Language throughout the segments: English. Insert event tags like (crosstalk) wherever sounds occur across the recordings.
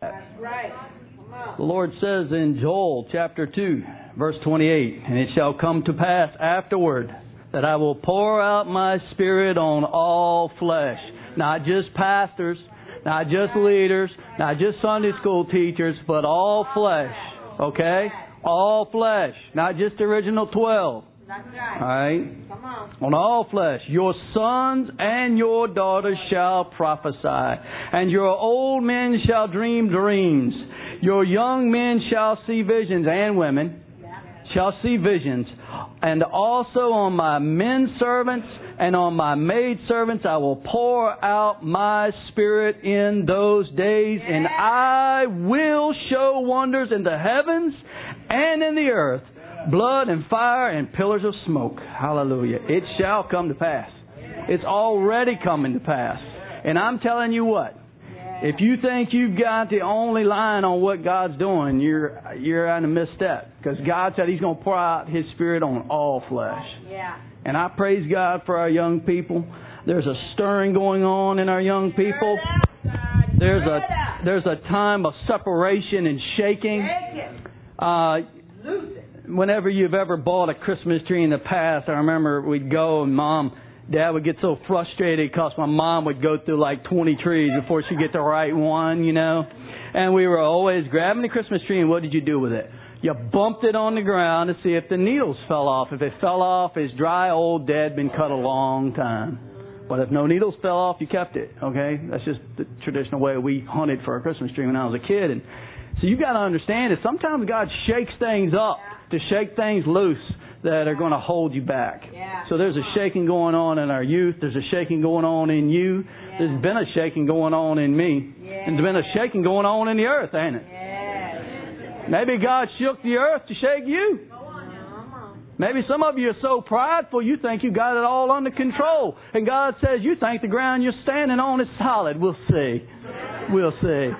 The Lord says in Joel chapter 2, verse 28, And it shall come to pass afterward that I will pour out my spirit on all flesh, not just pastors, not just leaders, not just Sunday school teachers, but all flesh. Okay? All flesh, not just original 12. Right. on. on all flesh. Your sons and your daughters shall prophesy, and your old men shall dream dreams. Your young men shall see visions, and women shall see visions. And also on my men servants and on my maid servants I will pour out my spirit in those days, and I will show wonders in the heavens and in the earth blood and fire and pillars of smoke. Hallelujah. It shall come to pass. It's already coming to pass. And I'm telling you what, if you think you've got the only line on what God's doing, you're you're at a misstep. Because God said He's going to pour out His Spirit on all flesh. Yeah. And I praise God for our young people. There's a stirring going on in our young people. There's a there's a time of separation and shaking. Uh. Whenever you've ever bought a Christmas tree in the past, I remember we'd go and mom, dad would get so frustrated because my mom would go through like 20 trees before she'd get the right one, you know. And we were always grabbing the Christmas tree and what did you do with it? You bumped it on the ground to see if the needles fell off. If it fell off, it's dry, old, dead, been cut a long time. But if no needles fell off, you kept it. Okay, that's just the traditional way we hunted for a Christmas tree when I was a kid. And so you got to understand that sometimes God shakes things up to shake things loose that are going to hold you back. Yeah. So there's a shaking going on in our youth. There's a shaking going on in you. There's been a shaking going on in me. Yeah. And there's been a shaking going on in the earth, ain't it? Maybe God shook the earth to shake you. Maybe some of you are so prideful you think you got it all under control. And God says you think the ground you're standing on is solid. We'll see. We'll see.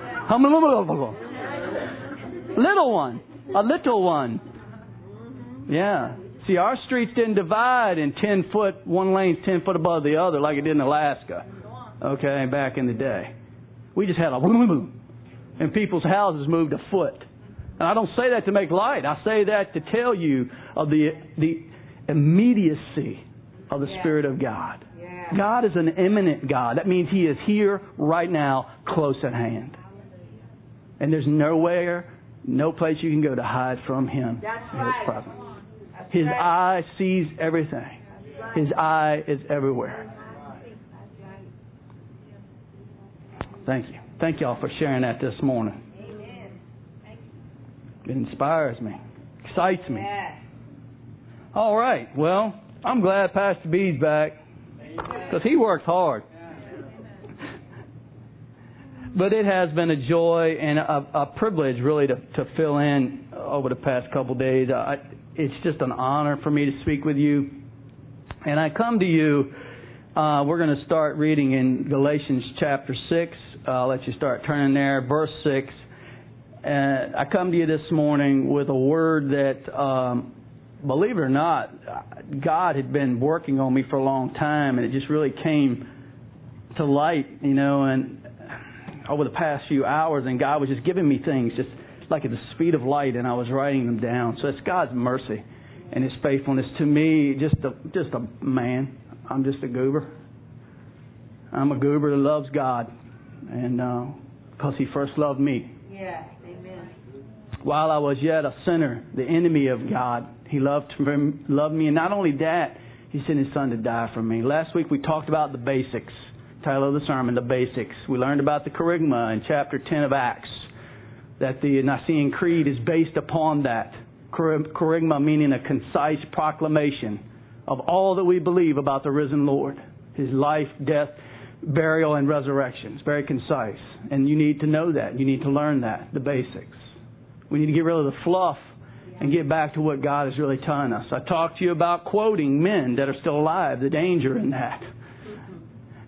Little one. A little one. Yeah. See, our streets didn't divide in 10 foot, one lane's 10 foot above the other like it did in Alaska. Okay, back in the day. We just had a boom, boom, boom. And people's houses moved a foot. And I don't say that to make light. I say that to tell you of the, the immediacy of the Spirit of God. Yeah. God is an imminent God. That means He is here right now, close at hand. And there's nowhere, no place you can go to hide from Him That's His right. presence. His eye sees everything. His eye is everywhere. Thank you. Thank y'all for sharing that this morning. Amen. It inspires me, excites me. All right. Well, I'm glad Pastor B's back because he works hard. (laughs) But it has been a joy and a, a privilege, really, to, to fill in over the past couple of days. I, it's just an honor for me to speak with you. And I come to you. Uh, we're going to start reading in Galatians chapter six. I'll let you start turning there, verse six. And I come to you this morning with a word that um, believe it or not, God had been working on me for a long time, and it just really came to light, you know, and over the past few hours, and God was just giving me things just like at the speed of light, and I was writing them down. So it's God's mercy and His faithfulness to me. Just a just a man. I'm just a goober. I'm a goober that loves God, and uh, because He first loved me. Amen. while I was yet a sinner, the enemy of God, He loved loved me, and not only that, He sent His Son to die for me. Last week we talked about the basics. Title of the sermon: The Basics. We learned about the kerygma in chapter ten of Acts. That the Nicene Creed is based upon that kerygma, meaning a concise proclamation of all that we believe about the risen Lord, His life, death, burial, and resurrection. It's very concise, and you need to know that. You need to learn that. The basics. We need to get rid of the fluff and get back to what God is really telling us. I talked to you about quoting men that are still alive, the danger in that.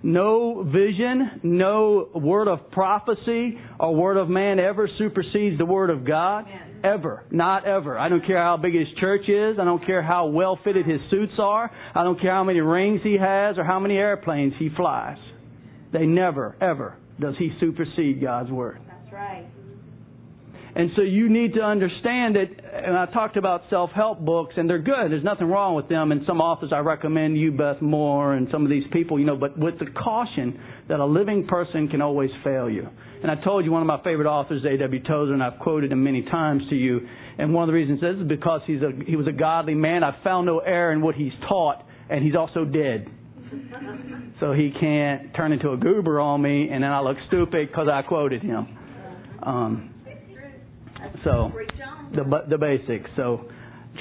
No vision, no word of prophecy or word of man ever supersedes the word of God. Ever. Not ever. I don't care how big his church is. I don't care how well fitted his suits are. I don't care how many rings he has or how many airplanes he flies. They never, ever does he supersede God's word. That's right. And so you need to understand it. And I talked about self-help books, and they're good. There's nothing wrong with them. And some authors I recommend you, Beth Moore, and some of these people, you know, but with the caution that a living person can always fail you. And I told you one of my favorite authors, A.W. Tozer, and I've quoted him many times to you. And one of the reasons is because he's a, he was a godly man. I found no error in what he's taught, and he's also dead. So he can't turn into a goober on me, and then I look stupid because I quoted him. Um, so the the basics. So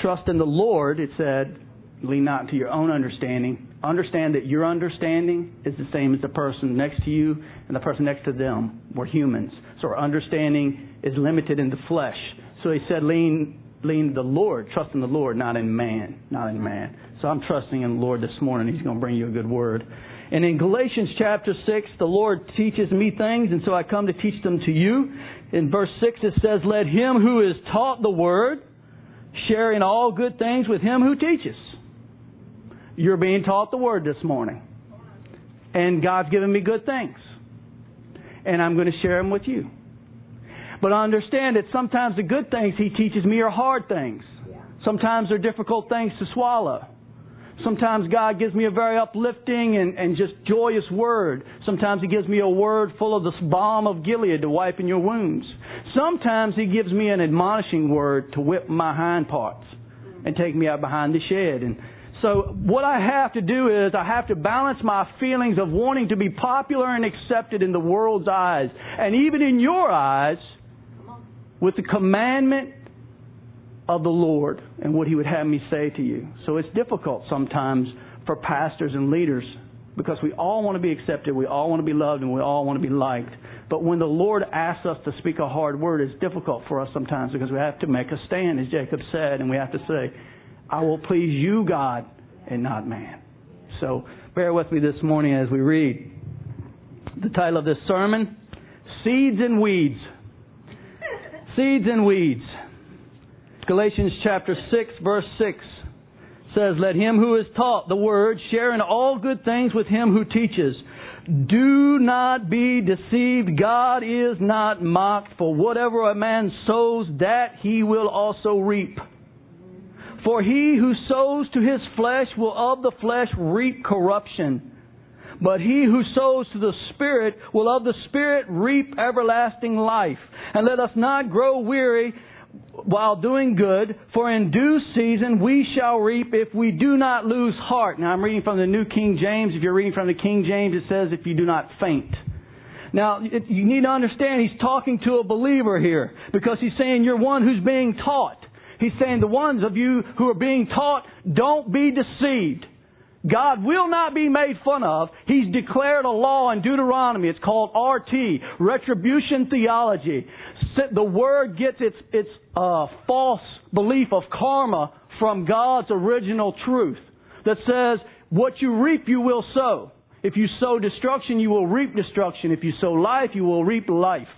trust in the Lord. It said, lean not to your own understanding. Understand that your understanding is the same as the person next to you and the person next to them. We're humans, so our understanding is limited in the flesh. So he said, lean lean the Lord, trust in the Lord, not in man, not in man. So I'm trusting in the Lord this morning. He's going to bring you a good word. And in Galatians chapter 6, the Lord teaches me things, and so I come to teach them to you. In verse 6, it says, Let him who is taught the word share in all good things with him who teaches. You're being taught the word this morning. And God's given me good things. And I'm going to share them with you. But I understand that sometimes the good things He teaches me are hard things. Sometimes they're difficult things to swallow. Sometimes God gives me a very uplifting and, and just joyous word. Sometimes He gives me a word full of the balm of Gilead to wipe in your wounds. Sometimes He gives me an admonishing word to whip my hind parts and take me out behind the shed. And so what I have to do is I have to balance my feelings of wanting to be popular and accepted in the world's eyes and even in your eyes with the commandment of the Lord and what He would have me say to you. So it's difficult sometimes for pastors and leaders because we all want to be accepted, we all want to be loved, and we all want to be liked. But when the Lord asks us to speak a hard word, it's difficult for us sometimes because we have to make a stand, as Jacob said, and we have to say, I will please you, God, and not man. So bear with me this morning as we read. The title of this sermon Seeds and Weeds. Seeds and weeds. Galatians chapter 6 verse 6 says, Let him who is taught the word share in all good things with him who teaches. Do not be deceived. God is not mocked. For whatever a man sows, that he will also reap. For he who sows to his flesh will of the flesh reap corruption. But he who sows to the Spirit will of the Spirit reap everlasting life. And let us not grow weary while doing good, for in due season we shall reap if we do not lose heart. Now I'm reading from the New King James. If you're reading from the King James, it says if you do not faint. Now, you need to understand he's talking to a believer here because he's saying you're one who's being taught. He's saying the ones of you who are being taught, don't be deceived. God will not be made fun of. He's declared a law in Deuteronomy. It's called RT, Retribution Theology. The word gets its, its uh, false belief of karma from God's original truth that says, what you reap, you will sow. If you sow destruction, you will reap destruction. If you sow life, you will reap life.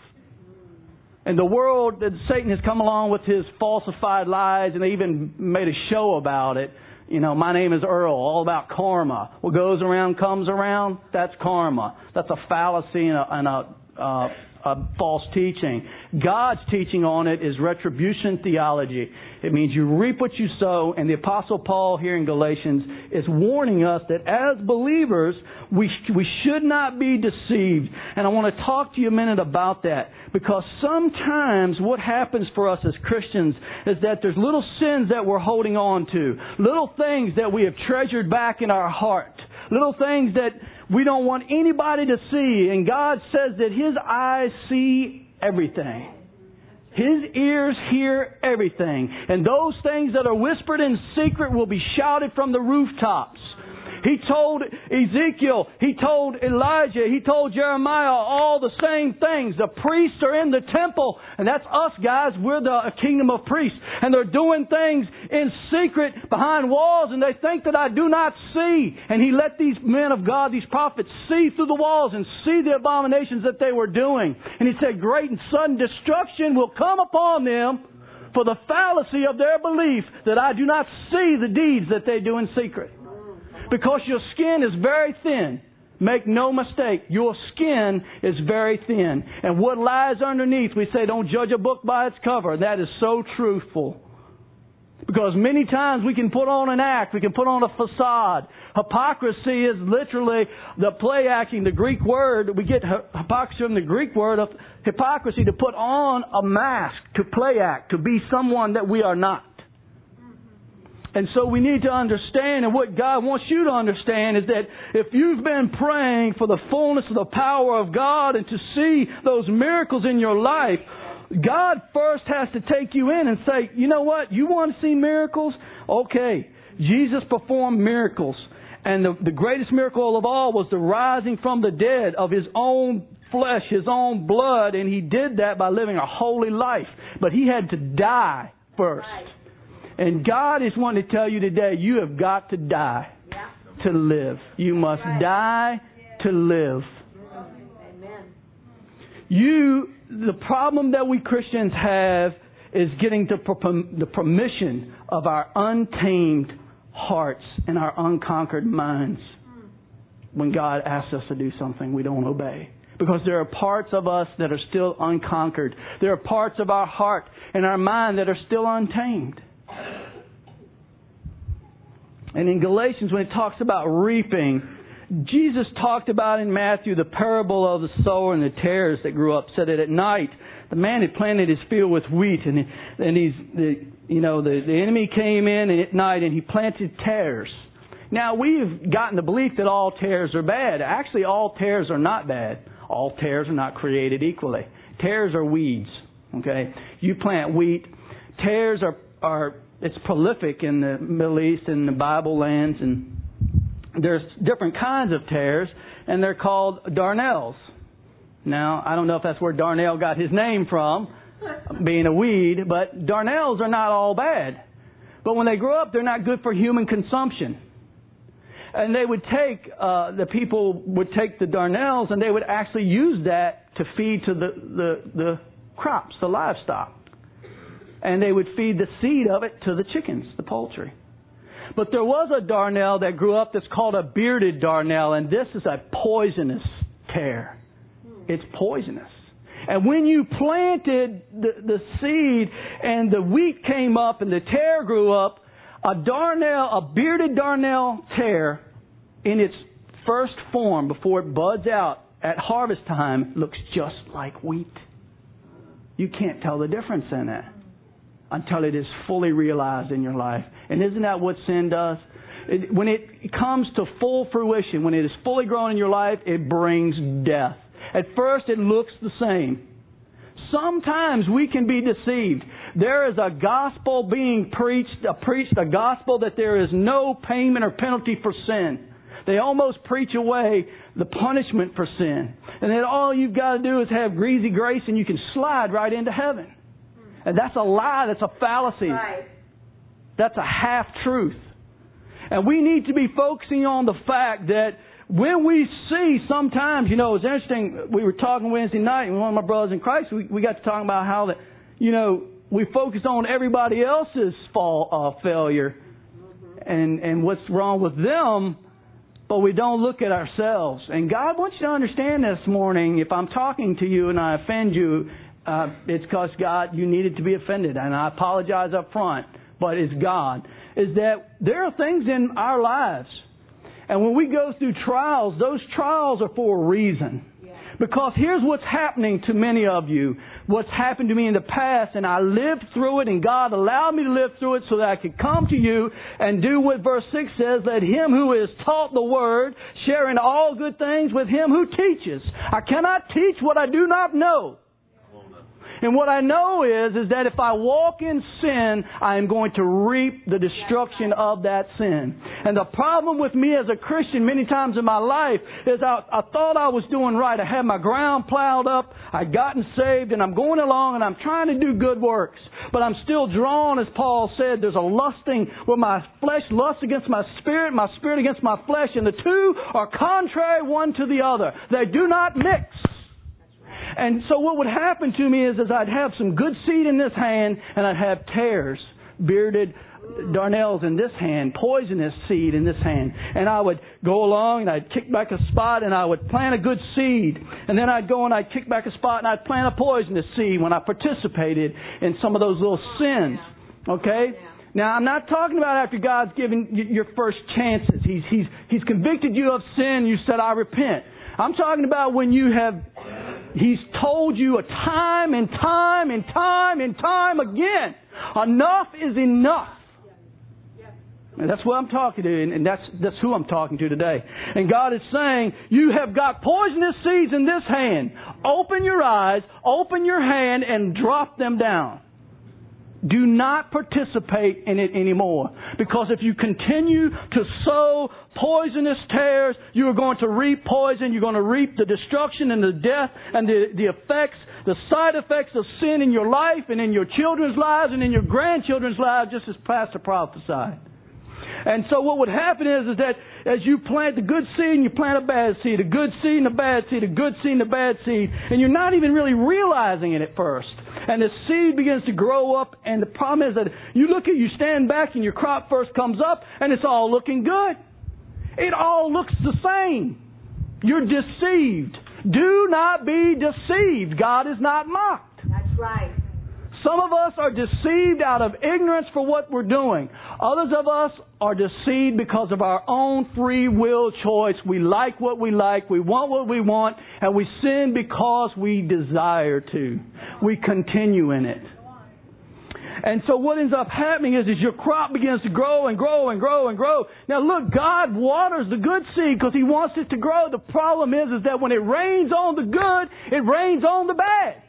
And the world, that Satan has come along with his falsified lies, and they even made a show about it you know, my name is Earl, all about karma. What goes around comes around. That's karma. That's a fallacy and a, and a, uh, a false teaching. God's teaching on it is retribution theology. It means you reap what you sow, and the Apostle Paul here in Galatians is warning us that as believers, we, we should not be deceived. And I want to talk to you a minute about that. Because sometimes what happens for us as Christians is that there's little sins that we're holding on to, little things that we have treasured back in our heart, little things that we don't want anybody to see. And God says that His eyes see everything. His ears hear everything. And those things that are whispered in secret will be shouted from the rooftops. He told Ezekiel, he told Elijah, he told Jeremiah all the same things. The priests are in the temple, and that's us guys. We're the kingdom of priests. And they're doing things in secret behind walls, and they think that I do not see. And he let these men of God, these prophets, see through the walls and see the abominations that they were doing. And he said, Great and sudden destruction will come upon them for the fallacy of their belief that I do not see the deeds that they do in secret because your skin is very thin Make no mistake, your skin is very thin. And what lies underneath, we say don't judge a book by its cover. That is so truthful. Because many times we can put on an act, we can put on a facade. Hypocrisy is literally the play acting, the Greek word, we get hypocrisy from the Greek word of hypocrisy to put on a mask, to play act, to be someone that we are not. And so we need to understand, and what God wants you to understand is that if you've been praying for the fullness of the power of God and to see those miracles in your life, God first has to take you in and say, you know what, you want to see miracles? Okay. Jesus performed miracles. And the, the greatest miracle of all was the rising from the dead of his own flesh, his own blood, and he did that by living a holy life. But he had to die first. Right. And God is wanting to tell you today, you have got to die yeah. to live. You must right. die to live. Amen. You, the problem that we Christians have is getting to the permission of our untamed hearts and our unconquered minds when God asks us to do something we don't obey. Because there are parts of us that are still unconquered. There are parts of our heart and our mind that are still untamed. And in Galatians, when it talks about reaping, Jesus talked about in Matthew the parable of the sower and the tares that grew up, said that at night the man had planted his field with wheat, and and he's the you know the the enemy came in at night and he planted tares. Now we've gotten the belief that all tares are bad. Actually, all tares are not bad. All tares are not created equally. Tares are weeds. Okay, you plant wheat. Tares are are it's prolific in the Middle East and the Bible lands, and there's different kinds of tares, and they're called darnels. Now, I don't know if that's where darnel got his name from, (laughs) being a weed, but darnels are not all bad. But when they grow up, they're not good for human consumption. And they would take, uh, the people would take the darnels and they would actually use that to feed to the, the, the crops, the livestock and they would feed the seed of it to the chickens, the poultry. But there was a darnel that grew up that's called a bearded darnel, and this is a poisonous tare. It's poisonous. And when you planted the, the seed and the wheat came up and the tare grew up, a darnel, a bearded darnel tare, in its first form before it buds out at harvest time, looks just like wheat. You can't tell the difference in it until it is fully realized in your life. And isn't that what sin does? It, when it comes to full fruition, when it is fully grown in your life, it brings death. At first, it looks the same. Sometimes we can be deceived. There is a gospel being preached, a preached a gospel that there is no payment or penalty for sin. They almost preach away the punishment for sin. And that all you've got to do is have greasy grace and you can slide right into heaven. And that's a lie. That's a fallacy. Right. That's a half truth. And we need to be focusing on the fact that when we see sometimes, you know, it's interesting. We were talking Wednesday night, and one of my brothers in Christ, we, we got to talking about how that, you know, we focus on everybody else's fall, uh, failure mm-hmm. and, and what's wrong with them, but we don't look at ourselves. And God wants you to understand this morning, if I'm talking to you and I offend you, uh, it's because God, you needed to be offended, and I apologize up front, but it's God. Is that there are things in our lives, and when we go through trials, those trials are for a reason. Because here's what's happening to many of you. What's happened to me in the past, and I lived through it, and God allowed me to live through it so that I could come to you and do what verse 6 says, let him who is taught the word share in all good things with him who teaches. I cannot teach what I do not know. And what I know is, is that if I walk in sin, I am going to reap the destruction of that sin. And the problem with me as a Christian many times in my life is I, I thought I was doing right. I had my ground plowed up. I'd gotten saved and I'm going along and I'm trying to do good works. But I'm still drawn, as Paul said, there's a lusting where my flesh lusts against my spirit, my spirit against my flesh, and the two are contrary one to the other. They do not mix. And so what would happen to me is, is I'd have some good seed in this hand and I'd have tares bearded darnels in this hand, poisonous seed in this hand. And I would go along and I'd kick back a spot and I would plant a good seed. And then I'd go and I'd kick back a spot and I'd plant a poisonous seed when I participated in some of those little sins. Okay? Now I'm not talking about after God's given you your first chances. He's, he's, he's convicted you of sin, you said, I repent. I'm talking about when you have, He's told you a time and time and time and time again, enough is enough. And that's what I'm talking to, and that's, that's who I'm talking to today. And God is saying, you have got poisonous seeds in this hand. Open your eyes, open your hand, and drop them down. Do not participate in it anymore. Because if you continue to sow poisonous tares, you are going to reap poison. You're going to reap the destruction and the death and the, the effects, the side effects of sin in your life and in your children's lives and in your grandchildren's lives, just as Pastor prophesied. And so what would happen is, is that as you plant the good seed and you plant a bad seed, a good seed and a bad seed, a good seed and a bad seed, and you're not even really realizing it at first. And the seed begins to grow up, and the problem is that you look at, you stand back, and your crop first comes up, and it's all looking good. It all looks the same. You're deceived. Do not be deceived. God is not mocked. That's right. Some of us are deceived out of ignorance for what we're doing. Others of us are deceived because of our own free will choice. We like what we like, we want what we want, and we sin because we desire to. We continue in it. And so what ends up happening is, is your crop begins to grow and grow and grow and grow. Now look, God waters the good seed because He wants it to grow. The problem is, is that when it rains on the good, it rains on the bad.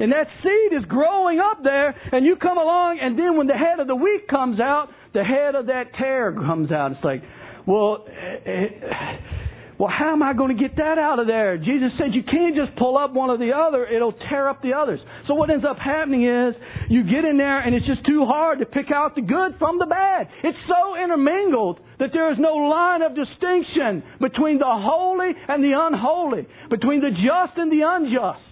And that seed is growing up there, and you come along, and then when the head of the wheat comes out, the head of that tare comes out. It's like, well, eh, eh, well, how am I going to get that out of there? Jesus said you can't just pull up one or the other, it'll tear up the others. So what ends up happening is you get in there and it's just too hard to pick out the good from the bad. It's so intermingled that there is no line of distinction between the holy and the unholy, between the just and the unjust.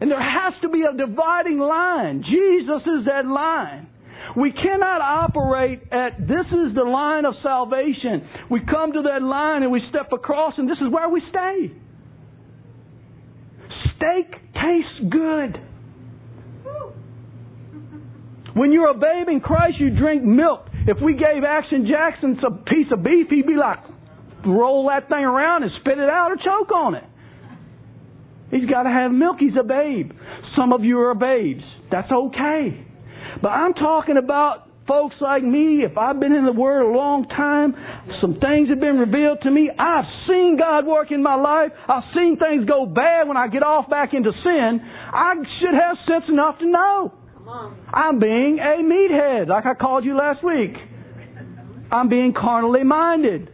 And there has to be a dividing line. Jesus is that line. We cannot operate at this is the line of salvation. We come to that line and we step across, and this is where we stay. Steak tastes good. When you're a babe in Christ, you drink milk. If we gave Action Jackson a piece of beef, he'd be like, roll that thing around and spit it out or choke on it. He's got to have milk. He's a babe. Some of you are babes. That's okay. But I'm talking about folks like me. If I've been in the Word a long time, some things have been revealed to me. I've seen God work in my life. I've seen things go bad when I get off back into sin. I should have sense enough to know. I'm being a meathead, like I called you last week. I'm being carnally minded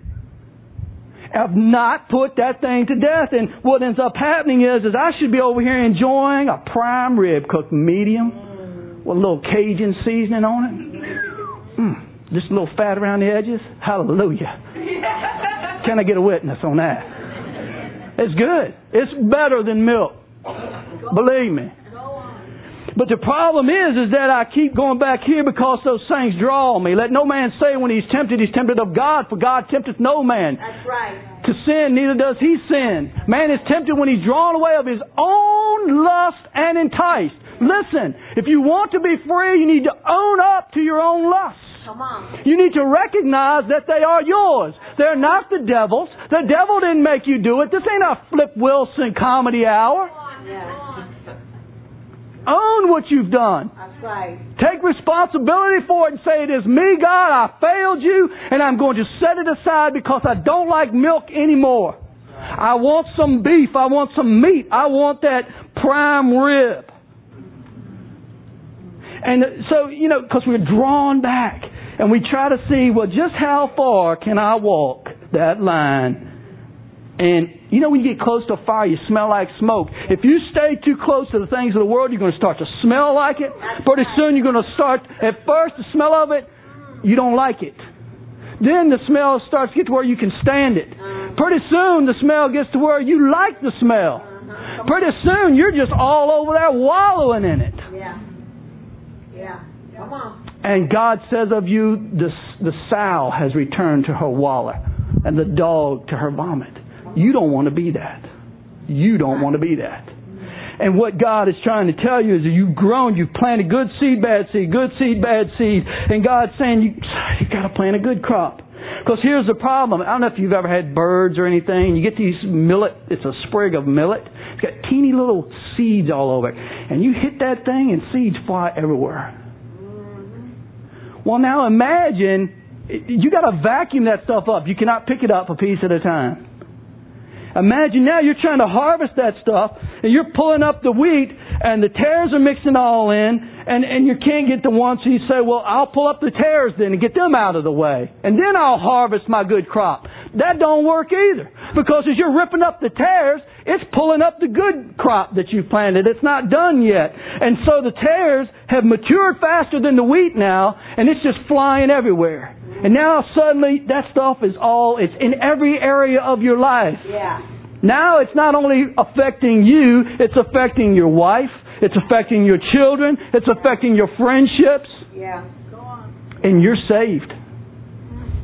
have not put that thing to death. And what ends up happening is, is I should be over here enjoying a prime rib cooked medium with a little Cajun seasoning on it. Mm, just a little fat around the edges. Hallelujah. Can I get a witness on that? It's good. It's better than milk. Believe me. But the problem is, is that I keep going back here because those things draw me. Let no man say when he's tempted, he's tempted of God, for God tempteth no man. That's right. To sin, neither does he sin. Man is tempted when he's drawn away of his own lust and enticed. Listen, if you want to be free, you need to own up to your own lusts. You need to recognize that they are yours. They're not the devil's. The devil didn't make you do it. This ain't a Flip Wilson comedy hour. Yeah. Own what you've done. That's right. Take responsibility for it and say, It is me, God. I failed you, and I'm going to set it aside because I don't like milk anymore. I want some beef. I want some meat. I want that prime rib. And so, you know, because we're drawn back and we try to see, well, just how far can I walk that line? And you know, when you get close to a fire, you smell like smoke. If you stay too close to the things of the world, you're going to start to smell like it. Pretty soon, you're going to start, at first, the smell of it, you don't like it. Then the smell starts to get to where you can stand it. Uh-huh. Pretty soon, the smell gets to where you like the smell. Uh-huh. pretty soon you're just all over there wallowing in it. Yeah. Yeah. Come on. And God says of you, the, the sow has returned to her wallow, and the dog to her vomit. You don't want to be that. You don't want to be that. And what God is trying to tell you is that you've grown, you've planted good seed, bad seed, good seed, bad seed, and God's saying you you got to plant a good crop. Because here's the problem. I don't know if you've ever had birds or anything. You get these millet. It's a sprig of millet. It's got teeny little seeds all over it, and you hit that thing, and seeds fly everywhere. Well, now imagine you got to vacuum that stuff up. You cannot pick it up a piece at a time. Imagine now you're trying to harvest that stuff and you're pulling up the wheat and the tares are mixing all in and, and you can't get the ones so you say, well, I'll pull up the tares then and get them out of the way and then I'll harvest my good crop. That don't work either because as you're ripping up the tares, it's pulling up the good crop that you've planted. It's not done yet. And so the tares have matured faster than the wheat now and it's just flying everywhere. And now suddenly that stuff is all, it's in every area of your life. Yeah. Now it's not only affecting you, it's affecting your wife, it's affecting your children, it's affecting your friendships, Yeah. Go on. and you're saved.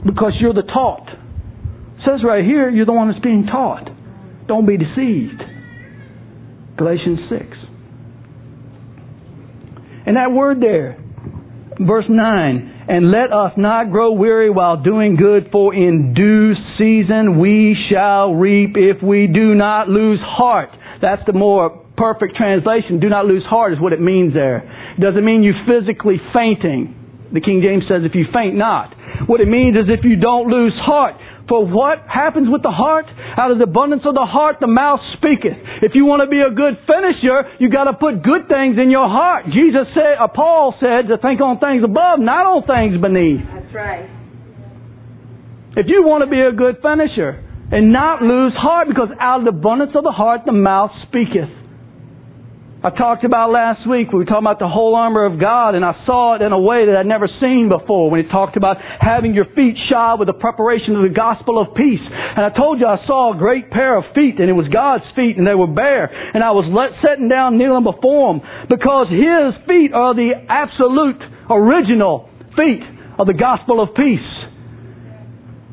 Because you're the taught. It says right here, you're the one that's being taught. Don't be deceived. Galatians 6. And that word there, verse 9, and let us not grow weary while doing good, for in due season we shall reap if we do not lose heart. That's the more perfect translation. Do not lose heart is what it means there. It doesn't mean you physically fainting. The King James says if you faint not. What it means is if you don't lose heart. For what happens with the heart? Out of the abundance of the heart, the mouth speaketh. If you want to be a good finisher, you got to put good things in your heart. Jesus said, or Paul said, to think on things above, not on things beneath. That's right. If you want to be a good finisher and not lose heart, because out of the abundance of the heart, the mouth speaketh. I talked about last week, we were talking about the whole armor of God, and I saw it in a way that I'd never seen before when he talked about having your feet shod with the preparation of the gospel of peace. And I told you I saw a great pair of feet, and it was God's feet, and they were bare. And I was let, sitting down kneeling before him because his feet are the absolute original feet of the gospel of peace.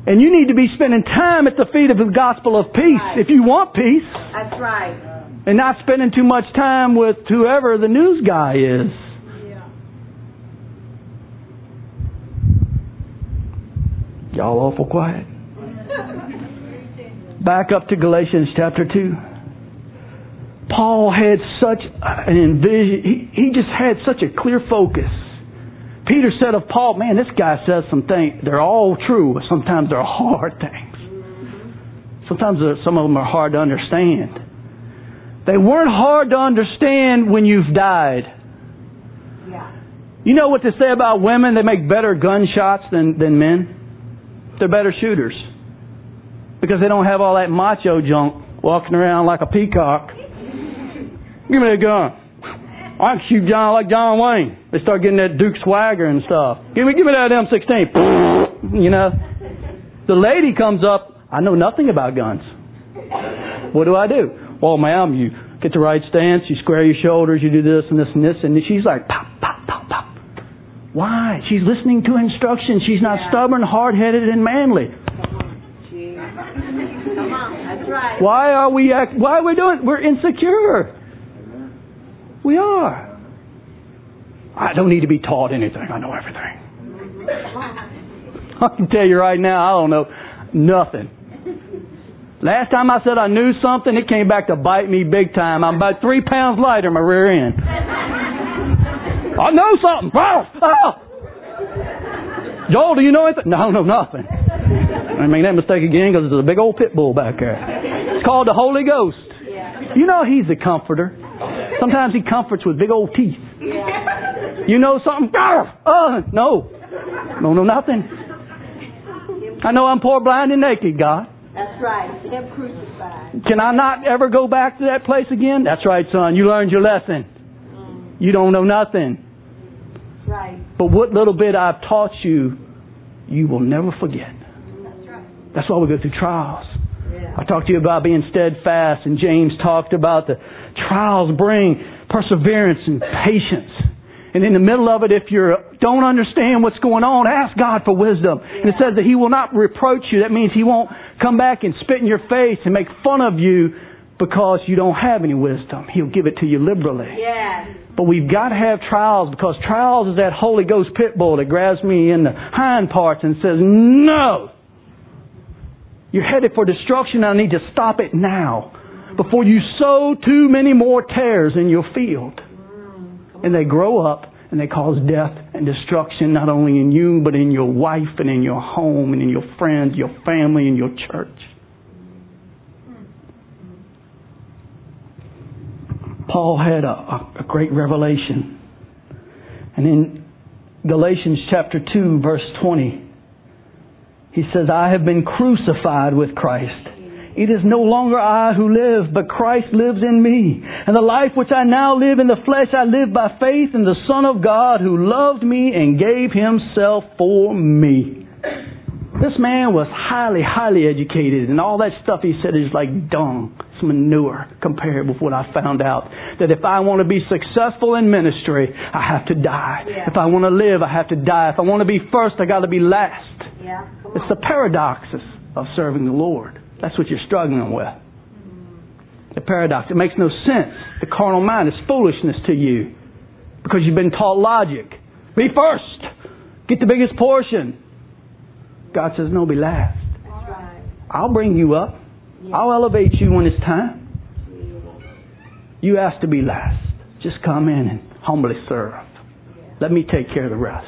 And you need to be spending time at the feet of the gospel of peace Right. if you want peace That's right. And not spending too much time with whoever the news guy is. Yeah. Y'all awful quiet. (laughs) Back up to Galatians chapter 2. Paul had such an envision, he, he just had such a clear focus. Peter said of Paul, man, this guy says some things, they're all true, but sometimes they're (laughs) hard things. Sometimes some of them are hard to understand. They weren't hard to understand when you've died. Yeah. You know what they say about women? They make better gunshots than, than men. They're better shooters. Because they don't have all that macho junk walking around like a peacock. Give me a gun. I can shoot John like John Wayne. They start getting that Duke swagger and stuff. Give me, give me that M16. (laughs) You know. The lady comes up. I know nothing about guns. What do I do? Well, ma'am, you get the right stance, you square your shoulders, you do this and this and this, and she's like, pop, pop, pop, pop. Why? She's listening to instructions. She's not Yeah. stubborn, hard-headed, and manly. Come on. Come on. That's right. Why are we act? Why are we doing? it? We're insecure. We are. I don't need to be taught anything. I know everything. (laughs) I can tell you right now, I don't know nothing. Last time I said I knew something, it came back to bite me big time. I'm about three pounds lighter in my rear end. (laughs) I know something. Oh, oh. Joel, do you know anything? No, no, nothing. I made that mistake again because there's a big old pit bull back there. It's called the Holy Ghost. You know he's a comforter. Sometimes he comforts with big old teeth. (laughs) You know something? Uh, no. No, no, nothing. I know I'm poor, blind, and naked, God. That's right. Him crucified. Can I not ever go back to that place again? That's right, son. You learned your lesson. Mm. You don't know nothing. Right. But what little bit I've taught you, you will never forget. That's right. That's why we go through trials. Yeah. I talked to you about being steadfast, and James talked about the trials bring perseverance and patience. And in the middle of it, if you don't understand what's going on, ask God for wisdom. Yeah. And it says that He will not reproach you. That means He won't come back and spit in your face and make fun of you because you don't have any wisdom. He'll give it to you liberally. Yes. But we've got to have trials because trials is that Holy Ghost pit bull that grabs me in the hind parts and says, No! You're headed for destruction. I need to stop it now before you sow too many more tares in your field. And they grow up and they cause death and destruction not only in you, but in your wife and in your home and in your friends, your family, and your church. Paul had a, a, great revelation. And in Galatians chapter 2, verse 20, he says, I have been crucified with Christ. It is no longer I who live, but Christ lives in me. And the life which I now live in the flesh, I live by faith in the Son of God who loved me and gave himself for me. This man was highly, highly educated, and all that stuff he said is like dung. It's manure compared with what I found out. That if I want to be successful in ministry, I have to die. Yeah. If I want to live, I have to die. If I want to be first, I got to be last. Yeah. It's the paradoxes of serving the Lord. That's what you're struggling with. The paradox. It makes no sense. The carnal mind is foolishness to you because you've been taught logic. Be first. Get the biggest portion. God says, no, be last. I'll bring you up. I'll elevate you when it's time. You ask to be last. Just come in and humbly serve. Let me take care of the rest.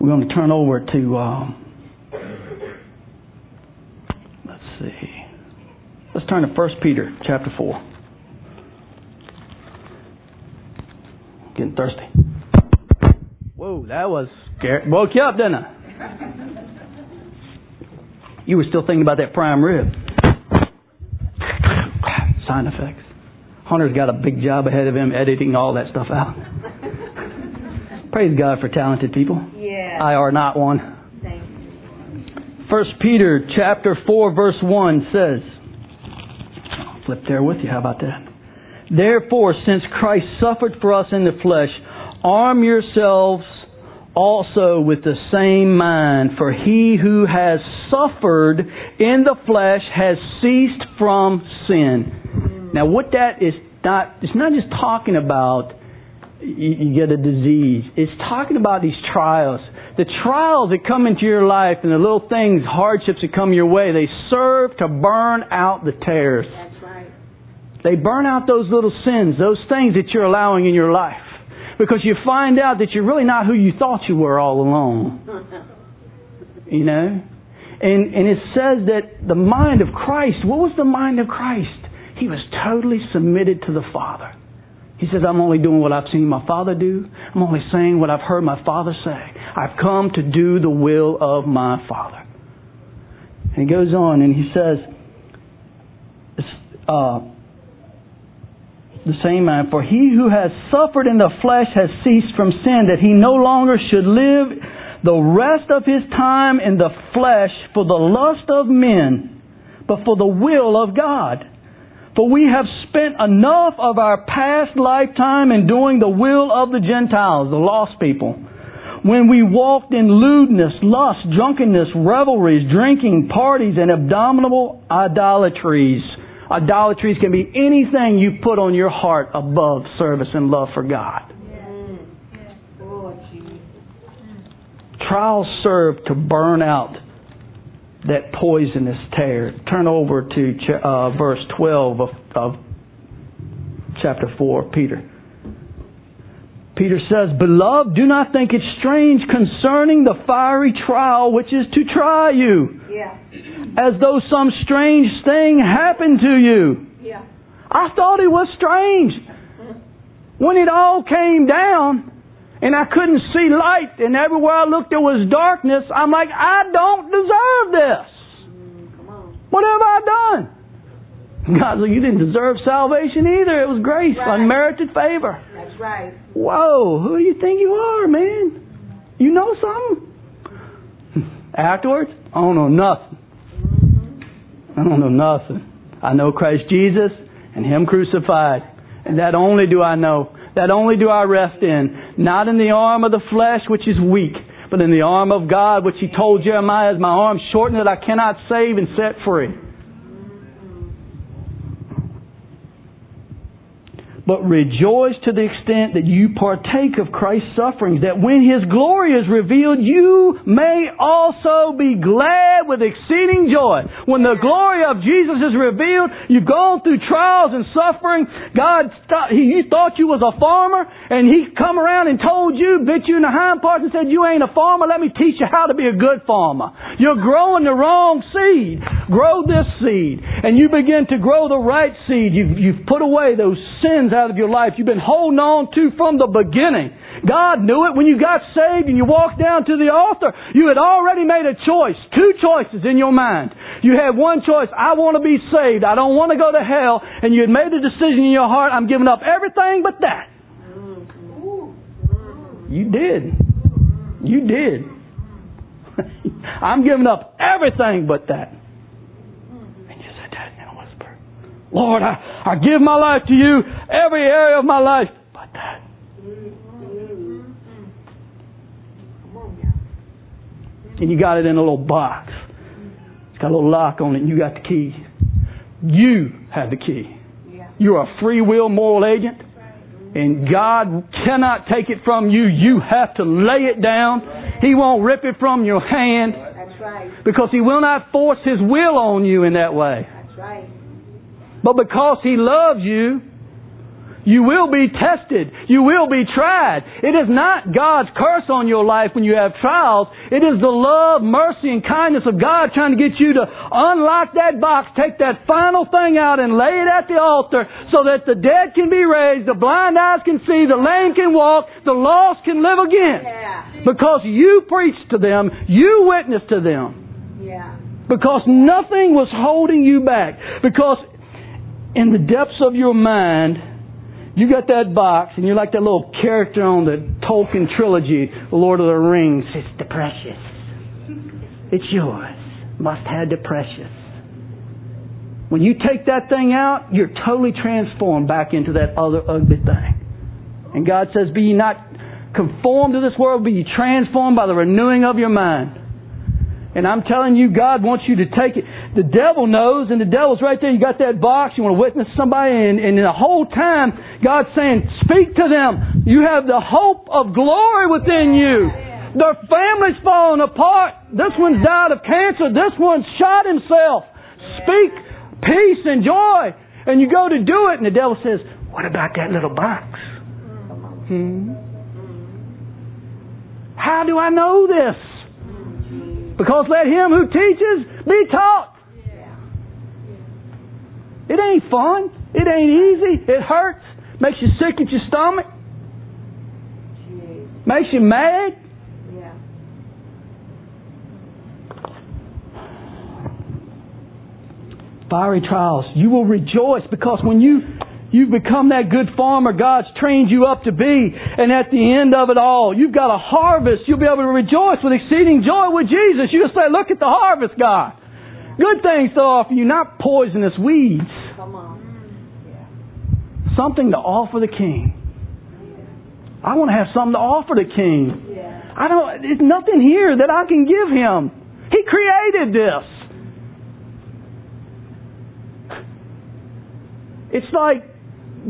We're going to turn over to, um, let's see. Let's turn to 1 Peter chapter 4. Getting thirsty. Whoa, that was scary. Woke you up, didn't I? You were still thinking about that prime rib. Sign effects. Hunter's got a big job ahead of him editing all that stuff out. Praise God for talented people. Yeah. I are not one. First Peter chapter 4 verse 1 says, I'll flip there with you, how about that? Therefore, since Christ suffered for us in the flesh, arm yourselves also with the same mind, for he who has suffered in the flesh has ceased from sin. Now, what that is not, it's not just talking about you get a disease. It's talking about these trials. The trials that come into your life and the little things, hardships that come your way, they serve to burn out the tares. That's right. They burn out those little sins, those things that you're allowing in your life. Because you find out that you're really not who you thought you were all along. (laughs) you know? And, and it says that the mind of Christ, what was the mind of Christ? He was totally submitted to the Father. He says, I'm only doing what I've seen my Father do. I'm only saying what I've heard my Father say. I've come to do the will of my Father. And he goes on and he says, uh, the same mind, for he who has suffered in the flesh has ceased from sin, that he no longer should live the rest of his time in the flesh for the lust of men, but for the will of God. For we have spent enough of our past lifetime in doing the will of the Gentiles, the lost people. When we walked in lewdness, lust, drunkenness, revelries, drinking, parties, and abominable idolatries. Idolatries can be anything you put on your heart above service and love for God. Trials serve to burn out that poisonous tear. Turn over to uh, verse 12 of, of chapter 4 Peter. Peter says, Beloved, do not think it strange concerning the fiery trial which is to try you. Yeah. As though some strange thing happened to you. Yeah. I thought it was strange. When it all came down, and I couldn't see light, and everywhere I looked there was darkness. I'm like, I don't deserve this. What have I done? God said, You didn't deserve salvation either. It was grace, right. unmerited favor. That's right. Whoa, who do you think you are, man? You know something? (laughs) Afterwards? I don't know nothing. I don't know nothing. I know Christ Jesus and Him crucified. And that only do I know. That only do I rest in. Not in the arm of the flesh, which is weak, but in the arm of God, which He told Jeremiah, is my arm shortened that I cannot save and set free. But rejoice to the extent that you partake of Christ's sufferings, that when His glory is revealed, you may also be glad with exceeding joy. When the glory of Jesus is revealed, you've gone through trials and suffering. God, He thought you was a farmer, and He come around and told you, bit you in the hind parts and said, you ain't a farmer, let me teach you how to be a good farmer. You're growing the wrong seed. Grow this seed. And you begin to grow the right seed. You've, you've put away those sins out of your life you've been holding on to from the beginning. God knew it when you got saved and you walked down to the altar. You had already made a choice, two choices in your mind. You had one choice, I want to be saved. I don't want to go to hell. And you had made a decision in your heart, I'm giving up everything but that. You did. You did. (laughs) I'm giving up everything but that. Lord, I, I give my life to you, every area of my life, but that. And you got it in a little box. It's got a little lock on it, and you got the key. You have the key. You're a free will moral agent, and God cannot take it from you. You have to lay it down. He won't rip it from your hand. Because He will not force His will on you in that way. But because He loves you, you will be tested. You will be tried. It is not God's curse on your life when you have trials. It is the love, mercy, and kindness of God trying to get you to unlock that box, take that final thing out and lay it at the altar so that the dead can be raised, the blind eyes can see, the lame can walk, the lost can live again. Yeah. Because you preached to them, you witnessed to them. Yeah. Because nothing was holding you back. Because in the depths of your mind, you got that box, and you're like that little character on the Tolkien trilogy, Lord of the Rings. It's the precious. It's yours. Must have the precious. When you take that thing out, you're totally transformed back into that other ugly thing. And God says, Be ye not conformed to this world, be ye transformed by the renewing of your mind. And I'm telling you, God wants you to take it. The devil knows, and the devil's right there. You got that box. You want to witness somebody, and, and the whole time, God's saying, "Speak to them. You have the hope of glory within you." Their family's falling apart. This one's died of cancer. This one's shot himself. Speak peace and joy. And you go to do it, and the devil says, What about that little box? Hmm? How do I know this? Because let him who teaches be taught. It ain't fun. It ain't easy. It hurts. Makes you sick at your stomach. Makes you mad. Fiery trials. You will rejoice because when you You've become that good farmer God's trained you up to be. And at the end of it all, you've got a harvest. You'll be able to rejoice with exceeding joy with Jesus. You'll say, look at the harvest, God. Good things to offer you, not poisonous weeds. Something to offer the King. I want to have something to offer the King. I don't, there's nothing here that I can give him. He created this. It's like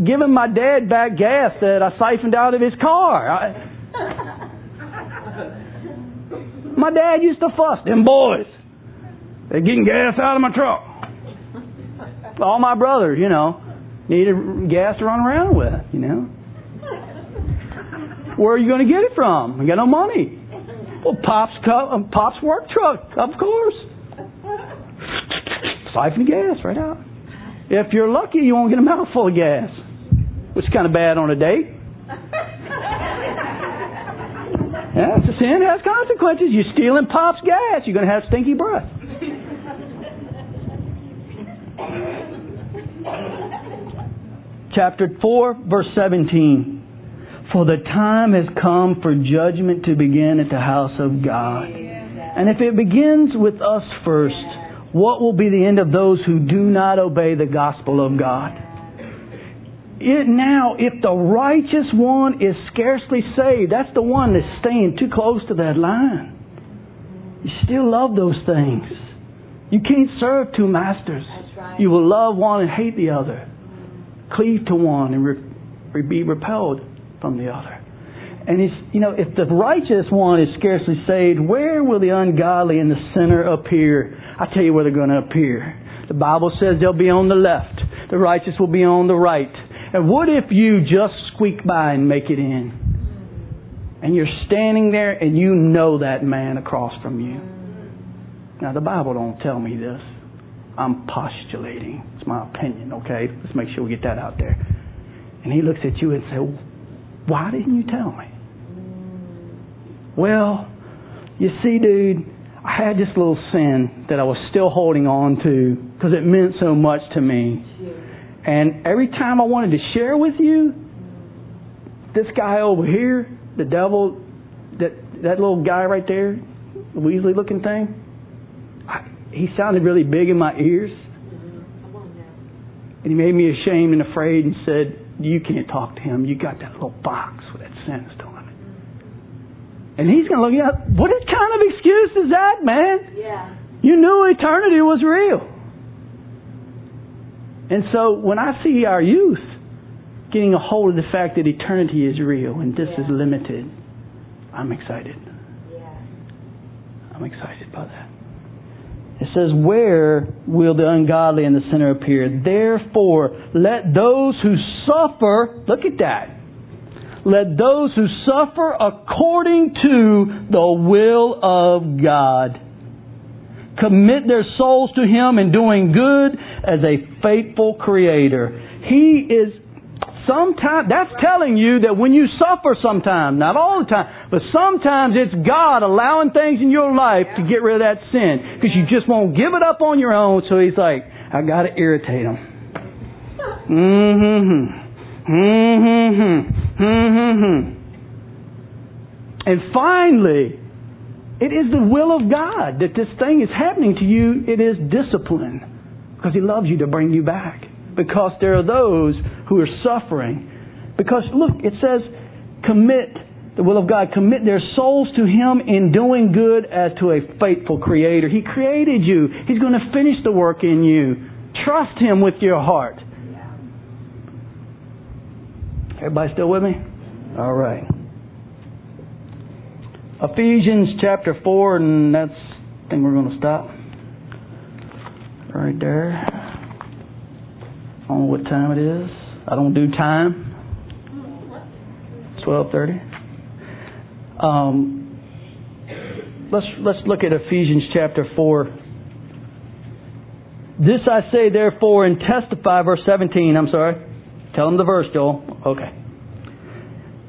giving my dad back gas that I siphoned out of his car. I, my dad used to fuss, them boys. They're getting gas out of my truck. All my brothers, you know, needed gas to run around with, you know. Where are you going to get it from? I got no money. Well, Pop's um, Pop's work truck, of course. Siphon gas right out. If you're lucky, you won't get a mouthful of gas which is kind of bad on a date. yeah, it's a sin. Has consequences. You're stealing Pop's gas. You're going to have stinky breath. Chapter 4, verse 17. For the time has come for judgment to begin at the house of God. And if it begins with us first, What will be the end of those who do not obey the gospel of God? It now, if the righteous one is scarcely saved, that's the one that's staying too close to that line. You still love those things. You can't serve two masters. Right. You will love one and hate the other. Cleave to one and re- be repelled from the other. And he's, you know, if the righteous one is scarcely saved, where will the ungodly and the sinner appear? I tell you where they're going to appear. The Bible says they'll be on the left. The righteous will be on the right. And what if you just squeak by and make it in? And you're standing there and you know that man across from you. Now the Bible don't tell me this. I'm postulating. It's my opinion, okay? Let's make sure we get that out there. And he looks at you and says, Why didn't you tell me? Well, you see, dude, I had this little sin that I was still holding on to because it meant so much to me. And every time I wanted to share with you, this guy over here, the devil, that that little guy right there, the Weasley looking thing, I, he sounded really big in my ears. And he made me ashamed and afraid and said, You can't talk to him. You got that little box with that sin still in it. And he's going to look at what kind of excuse is that, man? Yeah. You knew eternity was real. And so when I see our youth getting a hold of the fact that eternity is real and this Yeah. is limited, I'm excited. Yeah. I'm excited by that. It says, Where will the ungodly and the sinner appear? Therefore, let those who suffer, look at that. Let those who suffer according to the will of God commit their souls to Him in doing good as a faithful Creator. He is sometimes, that's telling you that when you suffer sometimes, not all the time, but sometimes it's God allowing things in your life to get rid of that sin because you just won't give it up on your own. So He's like, I got to irritate him. Mm-hmm. Mm-hmm. Mm-hmm. And finally, it is the will of God that this thing is happening to you. It is discipline because He loves you to bring you back. Because there are those who are suffering. Because look, it says, commit the will of God, commit their souls to Him in doing good as to a faithful Creator. He created you. He's going to finish the work in you. Trust Him with your heart. Everybody still with me? All right. Ephesians chapter 4, and that's, I think we're going to stop right there. I don't know what time it is. I don't do time. It's 12:30. Um, let's let's look at Ephesians chapter 4. This I say therefore and testify verse 17, I'm sorry. Tell them the verse, Joel. Okay.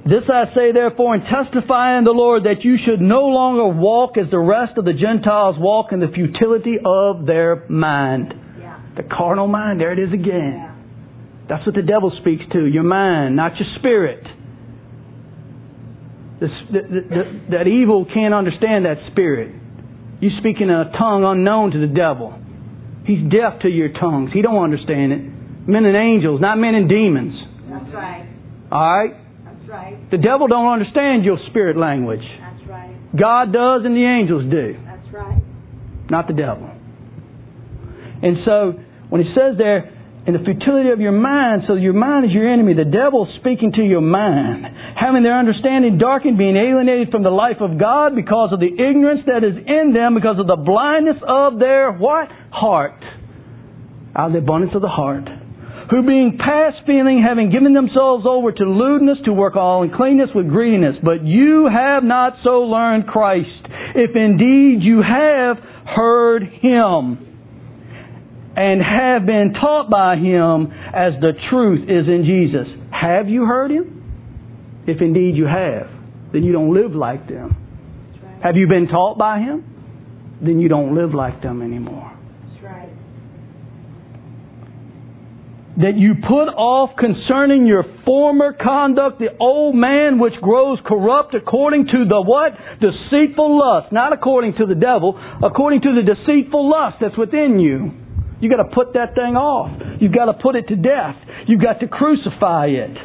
This I say therefore and testify in the Lord that you should no longer walk as the rest of the Gentiles walk in the futility of their mind. Yeah. The carnal mind, there it is again. Yeah. That's what the devil speaks to, your mind, not your spirit. This, the, the, the, that evil can't understand that spirit. You speak in a tongue unknown to the devil. He's deaf to your tongues. He don't understand it. Men and angels, not men and demons. That's right. All right? Right. The devil don't understand your spirit language. That's right. God does and the angels do, That's right. not the devil. And so when he says there, in the futility of your mind, so your mind is your enemy, the devil's speaking to your mind, having their understanding darkened, being alienated from the life of God because of the ignorance that is in them, because of the blindness of their what? Heart. Out of the abundance of the heart. Who being past feeling, having given themselves over to lewdness, to work all uncleanness with greediness. But you have not so learned Christ, if indeed you have heard Him and have been taught by him as the truth is in Jesus. Have you heard him? If indeed you have, then you don't live like them. Right. Have you been taught by him? Then you don't live like them anymore. That's right. That you put off concerning your former conduct the old man which grows corrupt according to the what? Deceitful lust. Not according to the devil, according to the deceitful lust that's within you. You gotta put that thing off. You've gotta put it to death. You've got to crucify it.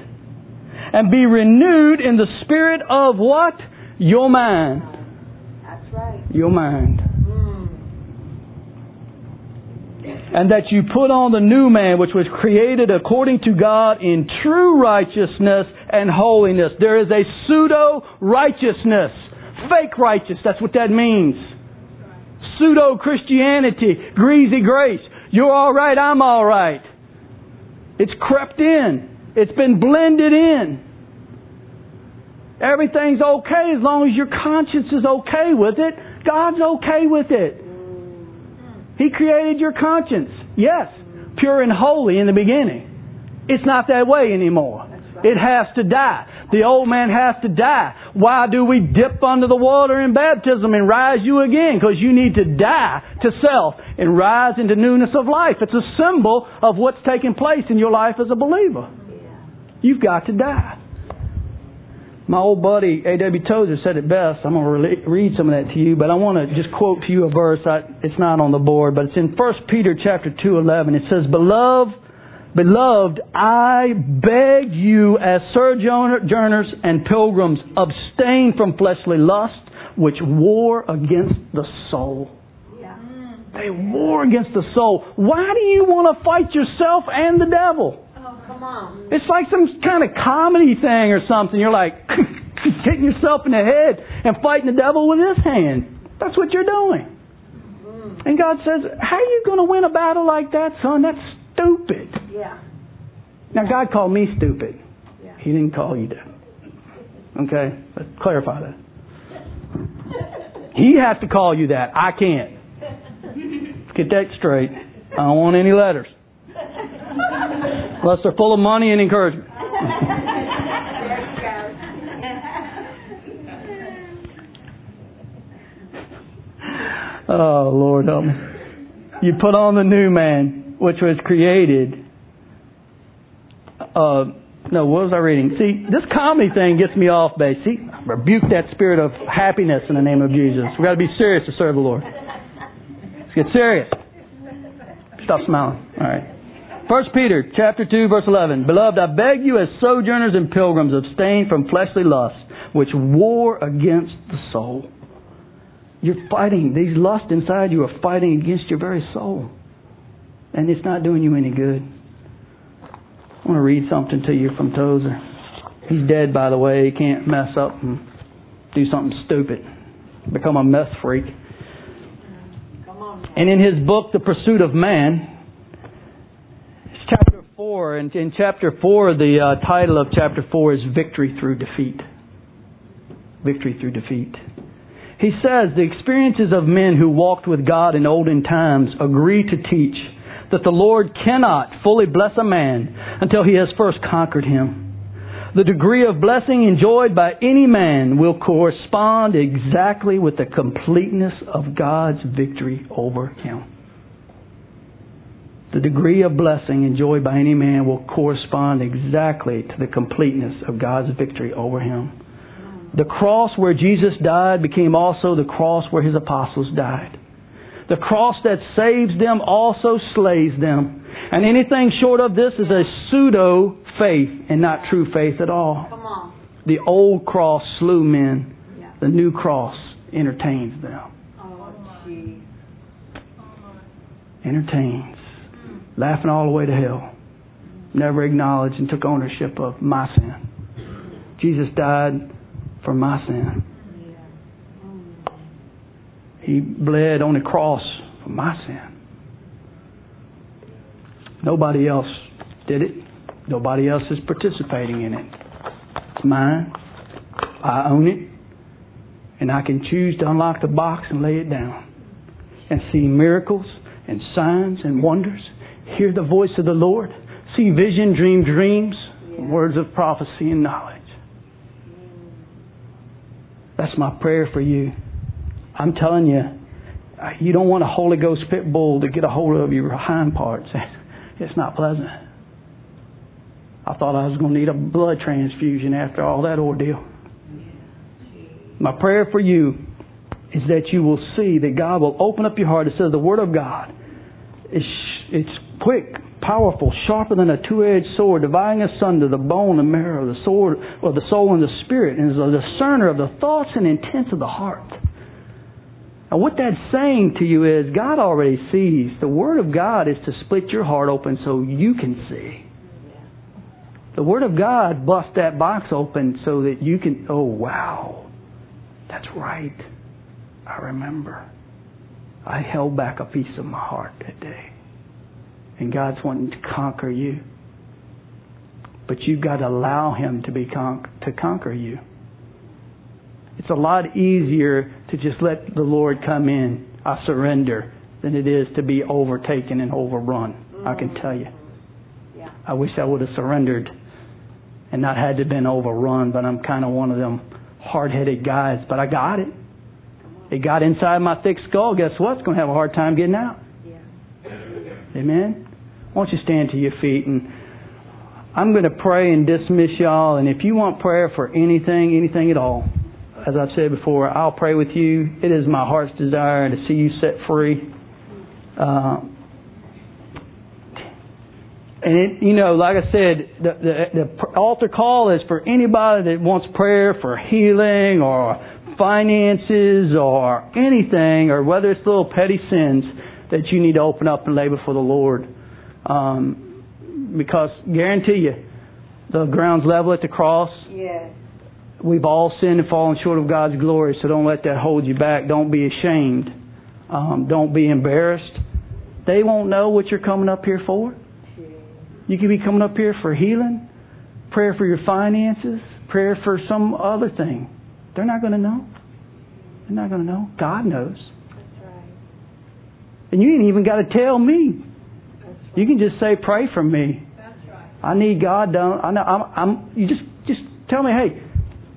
And be renewed in the spirit of what? Your mind. That's right. Your mind. Mm. And that you put on the new man, which was created according to God in true righteousness and holiness. There is a pseudo righteousness, fake righteous. That's what that means. Pseudo Christianity, greasy grace. You're all right, I'm all right. It's crept in. It's been blended in. Everything's okay as long as your conscience is okay with it. God's okay with it. He created your conscience. Yes, pure and holy in the beginning. It's not that way anymore. It has to die. The old man has to die. Why do we dip under the water in baptism and rise you again? Because you need to die to self and rise into newness of life. It's a symbol of what's taking place in your life as a believer. You've got to die. My old buddy A.W. Tozer said it best. I'm going to read some of that to you, but I want to just quote to you a verse. I, it's not on the board, but it's in 1 Peter chapter 2:11. It says, "Beloved, beloved, I beg you as sojourners and pilgrims, abstain from fleshly lust, which war against the soul." Yeah. They war against the soul. Why do you want to fight yourself and the devil? Come on. It's like some kind of comedy thing or something. You're like (laughs) hitting yourself in the head and fighting the devil with his hand. That's what you're doing. Mm. And God says, How are you going to win a battle like that, son? That's stupid. Yeah. Now, God called me stupid. Yeah. He didn't call you that. Okay? Let's clarify that. He has to call you that. I can't. Get that straight. I don't want any letters. (laughs) Unless they're full of money and encouragement. (laughs) Oh, Lord help me. You put on the new man, which was created. Uh, no, what was I reading? See, this comedy thing gets me off base. See, rebuke that spirit of happiness in the name of Jesus. We've got to be serious to serve the Lord. Let's get serious. Stop smiling. All right. First Peter chapter 2 verse 11. Beloved, I beg you as sojourners and pilgrims abstain from fleshly lusts which war against the soul. You're fighting. These lusts inside you are fighting against your very soul. And it's not doing you any good. I want to read something to you from Tozer. He's dead, by the way. He can't mess up and do something stupid, become a meth freak. And in his book, The Pursuit of Man, 4. And in chapter 4, the uh, title of chapter 4 is Victory Through Defeat. Victory Through Defeat. He says the experiences of men who walked with God in olden times agree to teach that the Lord cannot fully bless a man until he has first conquered him. The degree of blessing enjoyed by any man will correspond exactly with the completeness of God's victory over him. The degree of blessing enjoyed by any man will correspond exactly to the completeness of God's victory over him. The cross where Jesus died became also the cross where his apostles died. The cross that saves them also slays them. And anything short of this is a pseudo faith and not true faith at all. Come on. The old cross slew men. The new cross entertains them. Oh. Entertains. Laughing all the way to hell. Never acknowledged and took ownership of my sin. Jesus died for my sin. He bled on the cross for my sin. Nobody else did it. Nobody else is participating in it. It's mine. I own it. And I can choose to unlock the box and lay it down. And see miracles and signs and wonders. Hear the voice of the Lord. See vision, dream dreams, words of prophecy and knowledge. That's my prayer for you. I'm telling you, uh, you don't want a Holy Ghost pit bull to get a hold of your hind parts. (laughs) It's not pleasant. I thought I was going to need a blood transfusion after all that ordeal. My prayer for you is that you will see that God will open up your heart. It says the Word of God is it's quick, powerful, sharper than a two-edged sword, dividing asunder the bone and marrow, the sword of the soul and the spirit, and is a discerner of the thoughts and intents of the heart. And what that's saying to you is God already sees. The Word of God is to split your heart open so you can see. The Word of God busts that box open so that you can, oh wow, that's right. I remember. I held back a piece of my heart that day. And God's wanting to conquer you. But you've got to allow Him to be con- to conquer you. It's a lot easier to just let the Lord come in, I surrender, than it is to be overtaken and overrun. I can tell you. Yeah. I wish I would have surrendered and not had to been overrun, but I'm kind of one of them hard-headed guys. But I got it. It got inside my thick skull. Guess what? It's going to have a hard time getting out. Yeah. Amen. Why don't you stand to your feet and I'm going to pray and dismiss y'all. And if you want prayer for anything, anything at all, as I've said before, I'll pray with you. It is my heart's desire to see you set free. Uh, and it, you know, like I said, the, the, the altar call is for anybody that wants prayer for healing or finances or anything, or whether it's little petty sins that you need to open up and lay before the Lord. Um, because guarantee you, the ground's level at the cross. Yes. We've all sinned and fallen short of God's glory, so don't let that hold you back. Don't be ashamed. Um, don't be embarrassed. They won't know what you're coming up here for. You could be coming up here for healing, prayer for your finances, prayer for some other thing. They're not going to know. They're not going to know. God knows. That's right. And you ain't even got to tell me. You can just say, "Pray for me. I need God done." I know. I'm. I'm you just just tell me, "Hey,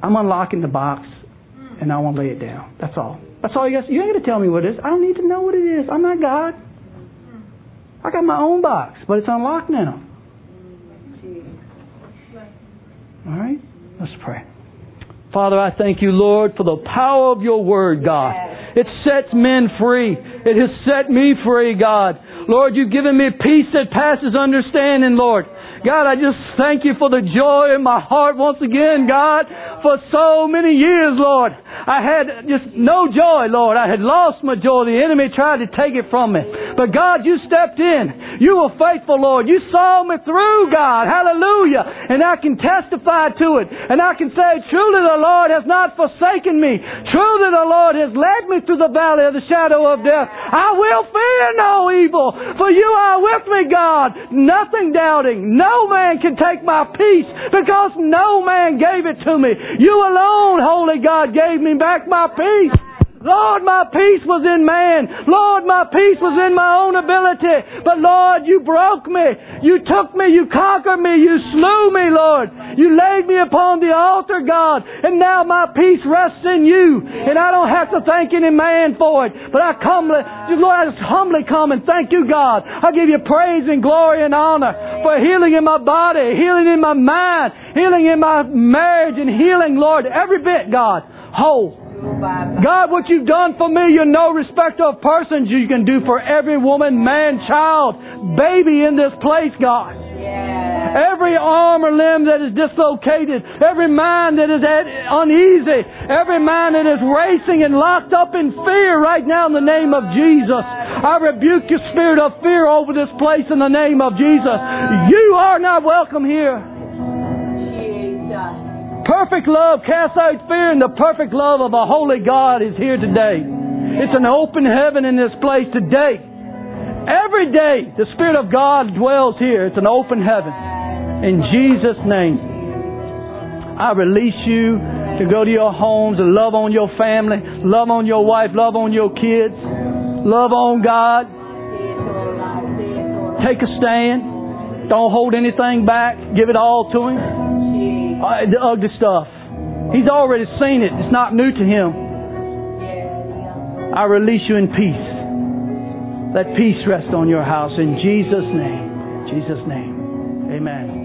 I'm unlocking the box, hmm. and I want to lay it down." That's all. That's all you got. You ain't to tell me what it is. I don't need to know what it is. I'm not God. Hmm. I got my own box, but it's unlocked now. Hmm. All right? Let's pray. Father, I thank you, Lord, for the power of your word, God. It sets men free. It has set me free, God. Lord, you've given me peace that passes understanding, Lord. God, I just thank you for the joy in my heart once again, God, for so many years, Lord. I had just no joy, Lord. I had lost my joy. The enemy tried to take it from me. But God, you stepped in. You were faithful, Lord. You saw me through, God. Hallelujah. And I can testify to it. And I can say, truly the Lord has not forsaken me. Truly the Lord has led me through the valley of the shadow of death. I will fear no evil, for you are with me, God. Nothing doubting. No man can take my peace because no man gave it to me. You alone, Holy God, gave me back my peace. Lord, my peace was in man. Lord, my peace was in my own ability. But Lord, you broke me. You took me. You conquered me. You slew me, Lord. You laid me upon the altar, God. And now my peace rests in you. And I don't have to thank any man for it. But I come, Lord, I just humbly come and thank you, God. I give you praise and glory and honor for healing in my body, healing in my mind, healing in my marriage, and healing, Lord, every bit, God, whole. God, what you've done for me, you're no respecter of persons. You can do for every woman, man, child, baby in this place, God. Every arm or limb that is dislocated, every mind that is uneasy, every mind that is racing and locked up in fear right now in the name of Jesus. I rebuke your spirit of fear over this place in the name of Jesus. You are not welcome here. Perfect love casts out fear, and the perfect love of a holy God is here today. It's an open heaven in this place today. Every day, the Spirit of God dwells here. It's an open heaven. In Jesus' name, I release you to go to your homes and love on your family, love on your wife, love on your kids, love on God. Take a stand. Don't hold anything back. Give it all to Him. Uh, the ugly stuff. He's already seen it. It's not new to him. I release you in peace. Let peace rest on your house in Jesus' name. Jesus' name. Amen.